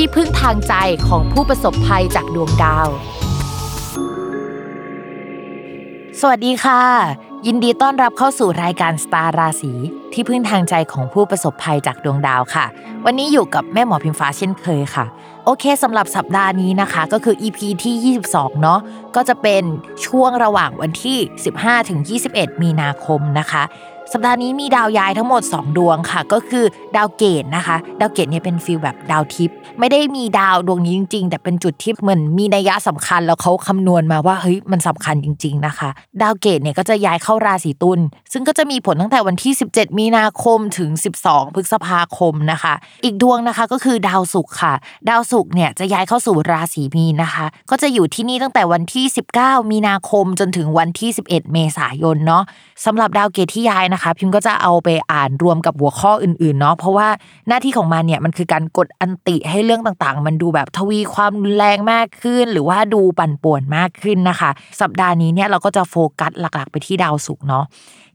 ที่พึ่งทางใจของผู้ประสบภัยจากดวงดาว สวัสดีค่ะ ยินดีต้อนรับเข้าสู่รายการสตาร์ราศีที่พึ่งทางใจของผู้ประสบภัยจากดวงดาวค่ะ วันนี้อยู่กับแม่หมอพิมฟ้าเช่นเคยค่ะ โอเคสำหรับสัปดาห์นี้นะคะ ก็คือ EP ที่ 22 เนาะก็จะเป็นช่วงระหว่างวันที่ 15-21 มีนาคมนะคะ สัปดาห์นี้มีดาวย้ายทั้งหมด 2 ดวงค่ะ ก็คือดาวเกตุนะคะ ดาวเกตุเนี่ยเป็น feel แบบดาวทิพย์ไม่ได้มีดาวดวงนี้จริง ๆ แต่เป็นจุดที่เหมือนมีนัยยะสำคัญแล้วเขาคำนวณมาว่าเฮ้ยมันสำคัญจริง ๆนะคะ ดาวเกตุเนี่ยก็จะย้ายเข้าราศีตุลย์ซึ่งก็จะมีผลตั้งแต่วันที่ 17 มีนาคมถึง 12 พฤษภาคมนะคะ อีกดวงนะคะก็คือดาวศุกร์ค่ะ ดาวศุกร์เนี่ยจะย้ายเข้าสู่ราศีมีนนะคะ ก็จะอยู่ที่นี่ตั้งแต่วันที่ 19 มีนาคมจนถึงวันที่ 11 เมษายนเนาะสำหรับดาวเกตที่ย้ายนะคะ พิมก็จะเอาไปอ่านรวมกับหัวข้ออื่นๆเนาะเพราะว่าหน้าที่ของมันเนี่ยมันคือการกดอันติให้เรื่องต่างๆ มันดูแบบทวีความรุนแรงมากขึ้น หรือว่าดูปั่นป่วนมากขึ้นนะคะ สัปดาห์นี้เนี่ยเราก็จะโฟกัสหลักๆ ไปที่ดาวศุกร์เนาะ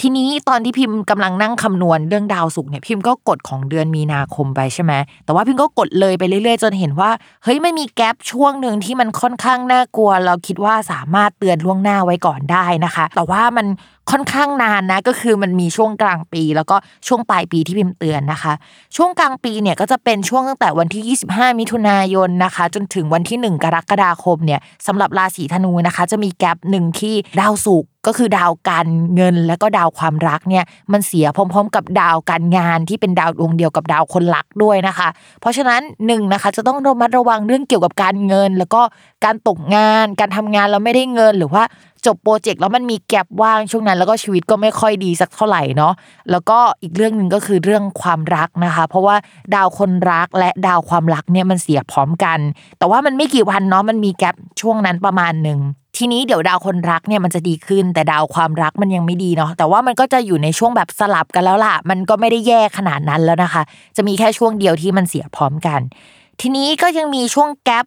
ทีนี้ตอนที่พิมพ์กำลังนั่งคำนวณเรื่องดาวศุกร์เนี่ยพิมพ์ก็กดของเดือนมีนาคมไปใช่ไหมแต่ว่าพิมพ์ก็กดเลยไปเรื่อยๆ จนเห็นว่าเฮ้ยไม่มีแกลบช่วงหนึ่งที่มันค่อนข้างน่ากลัว เราคิดว่าสามารถเตือนล่วงหน้าไว้ก่อนได้นะคะ แต่ว่ามันค่อนข้างนานนะก็คือมันมีช่วงกลางปี แล้วก็ช่วงปลายปีที่พิมพ์เตือนนะคะ ช่วงกลางปีเนี่ยก็จะเป็นช่วงตั้งแต่วันที่ 25 มิถุนายนนะคะ จนถึงวันที่ 1 กรกฎาคมเนี่ยสำหรับราศีธนูนะคะ จะมีแกลบหนึ่งที่ดาวศุกร์ ก็คือดาวการเงินและก็ดาวความรักเนี่ยมันเสียพร้อม ๆ กับดาวการงานที่เป็นดาวดวงเดียวกับดาวคนรักด้วยนะคะ เพราะฉะนั้นหนึ่งนะคะจะต้องระมัดระวังเรื่องเกี่ยวกับการเงิน แล้วก็การตกงาน การทำงานแล้วไม่ได้เงินหรือว่าจบโปรเจกต์แล้วมันมีแกลบว่างช่วงนั้นแล้วก็ชีวิตก็ไม่ค่อยดีสักเท่าไหร่เนาะแล้วก็อีกเรื่องหนึ่งก็คือเรื่องความรักนะคะ เพราะว่าดาวคนรักและดาวความรักเนี่ยมันเสียพร้อมกัน แต่ว่ามันไม่กี่วันเนาะมันมีแกลบช่วงนั้นประมาณหนึ่ง ทีนี้เดี๋ยวดาวคนรักเนี่ยมันจะดีขึ้น แต่ดาวความรักมันยังไม่ดีเนาะแต่ว่ามันก็จะอยู่ในช่วงแบบสลับกันแล้วล่ะ มันก็ไม่ได้แย่ขนาดนั้นแล้วนะคะ จะมีแค่ช่วงเดียวที่มันเสียพร้อมกัน ทีนี้ก็ยังมีช่วงแกลบ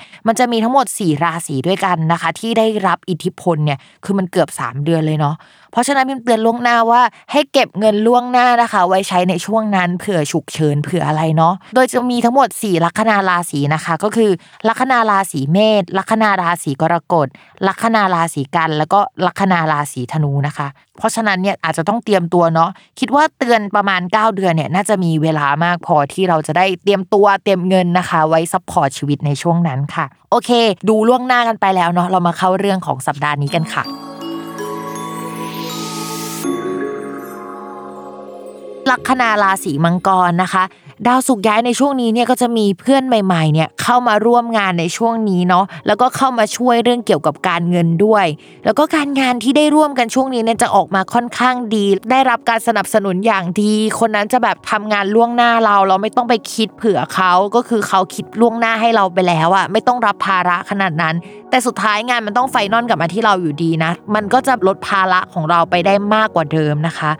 มันจะมีทั้งหมด 4 ราศีด้วยกันนะคะ ที่ได้รับอิทธิพลเนี่ยคือมันเกือบ 3 เดือนเลยเนาะเพราะฉะนั้นพิมเตือนล่วงหน้าว่าให้เก็บเงินล่วงหน้านะคะ ไว้ใช้ในช่วงนั้นเผื่อฉุกเฉินเผื่ออะไรเนาะโดยจะมีทั้งหมด 4 ลัคนาราศีนะคะ ก็คือลัคนาราศีเมษลัคนาราศีกรกฎลัคนาราศีกันย์ แล้วก็ลัคนาราศีธนูนะคะเพราะฉะนั้นเนี่ยอาจจะต้องเตรียมตัวเนาะคิดว่าเตือนประมาณ 9 เดือนเนี่ยน่าจะมีเวลามากพอที่เราจะได้เตรียมตัวเตรียมเงินนะคะ ไว้ support ชีวิตในช่วงนั้นค่ะ โอเค ดูล่วงหน้ากันไปแล้วเนาะเรามาเข้าเรื่องของสัปดาห์นี้กันค่ะลัคนาราศีมังกรนะคะ ดาวสุกย้ายในช่วงนี้เนี่ยก็จะมีเพื่อนใหม่ๆเนี่ยเข้ามาร่วมงานในช่วงนี้เนาะแล้วก็เข้ามาช่วยเรื่องเกี่ยวกับการเงินด้วย แล้วก็การงานที่ได้ร่วมกันช่วงนี้เนี่ยจะออกมาค่อนข้างดี ได้รับการสนับสนุนอย่างดี คนนั้นจะแบบทำงานล่วงหน้าเรา เราไม่ต้องไปคิดเผื่อเขาก็คือเขาคิดล่วงหน้าให้เราไปแล้วอะไม่ต้องรับภาระขนาดนั้น แต่สุดท้ายงานมันต้องไฟนอลกลับมาที่เราอยู่ดีนะ มันก็จะลดภาระของเราไปได้มากกว่าเดิมนะคะ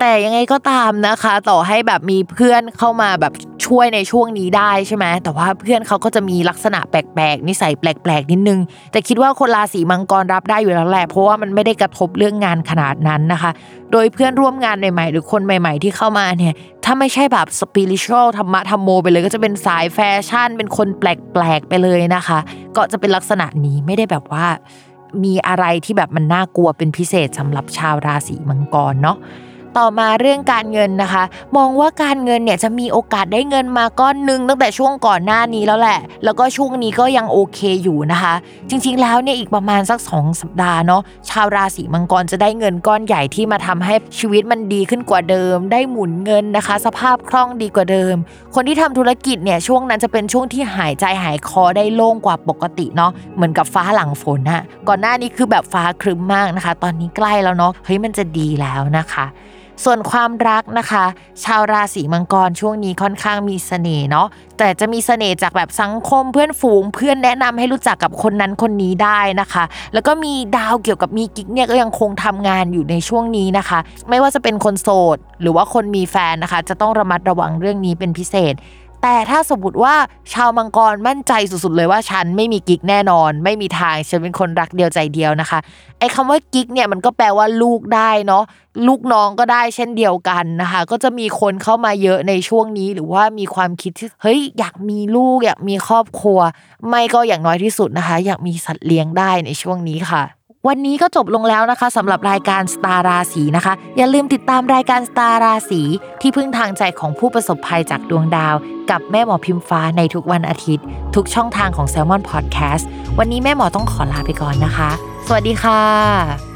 แต่ยังไงก็ตามนะคะ ต่อให้แบบมีเพื่อนเข้ามาแบบช่วยในช่วงนี้ได้ใช่ไหมแต่ว่าเพื่อนเขาก็จะมีลักษณะแปลกๆนิสัยแปลกๆนิดนึง แต่คิดว่าคนราศีมังกรรับได้อยู่แล้วแหละเพราะว่ามันไม่ได้กระทบเรื่องงานขนาดนั้นนะคะ โดยเพื่อนร่วมงานใหม่ๆ หรือคนใหม่ ๆ ที่เข้ามาเนี่ยถ้าไม่ใช่แบบสปิริชวลธรรมะธรรมโมไปเลยก็จะเป็นสายแฟชั่น เป็นคนแปลกๆไปเลยนะคะ ก็จะเป็นลักษณะนี้ไม่ได้แบบว่า มีอะไรที่แบบมันน่ากลัวเป็นพิเศษสำหรับชาวราศีมังกรเนาะ ต่อมาเรื่องการเงินนะคะ มองว่าการเงินเนี่ยจะมีโอกาสได้เงินมาก้อนหนึ่งตั้งแต่ช่วงก่อนหน้านี้แล้วแหละ แล้วก็ช่วงนี้ก็ยังโอเคอยู่นะคะ จริงๆ แล้วเนี่ยอีกประมาณสัก 2 สัปดาห์เนาะชาวราศีมังกรจะได้เงินก้อนใหญ่ที่มาทำให้ชีวิตมันดีขึ้นกว่าเดิม ได้หมุนเงินนะคะ สภาพคล่องดีกว่าเดิม คนที่ทำธุรกิจเนี่ยช่วงนั้นจะเป็นช่วงที่หายใจหายคอได้โล่งกว่าปกติเนาะเหมือนกับฟ้าหลังฝนอะก่อนหน้านี้คือแบบฟ้าครึ้มมากนะคะ ตอนนี้ใกล้แล้วเนาะเฮ้ยมันจะดีแล้วนะคะ ส่วนความรักนะคะ ชาวราศีมังกรช่วงนี้ค่อนข้างมีเสน่ห์เนาะแต่จะมีเสน่ห์จากแบบสังคมเพื่อนฝูง เพื่อนแนะนำให้รู้จักกับคนนั้นคนนี้ได้นะคะ แล้วก็มีดาวเกี่ยวกับมีกิ๊กเนี่ยก็ยังคงทำงานอยู่ในช่วงนี้นะคะ ไม่ว่าจะเป็นคนโสด หรือว่าคนมีแฟนนะคะ จะต้องระมัดระวังเรื่องนี้เป็นพิเศษ แต่ถ้าสมมติว่าชาวมังกรมั่นใจสุดๆเลยว่าฉันไม่มีกิ๊กแน่นอน ไม่มีทางฉันเป็นคนรักเดียวใจเดียวนะคะไอ้คำว่ากิ๊กเนี่ยมันก็แปลว่าลูกได้เนาะลูกน้องก็ได้เช่นเดียวกันนะคะ ก็จะมีคนเข้ามาเยอะในช่วงนี้หรือว่ามีความคิดที่เฮ้ยอยากมีลูกอยากมีครอบครัว ไม่ก็อย่างน้อยที่สุดนะคะ อยากมีสัตว์เลี้ยงได้ในช่วงนี้ค่ะ วันนี้ก็จบลงแล้วนะคะสำหรับรายการสตาราสีนะคะ อย่าลืมติดตามรายการสตาราสีที่พึ่งทางใจของผู้ประสบภัยจากดวงดาว กับแม่หมอพิมฟ้าในทุกวันอาทิตย์ ทุกช่องทางของ s ซ l m o n Podcast วันนี้แม่หมอต้องขอลาไปก่อนนะคะ สวัสดีค่ะ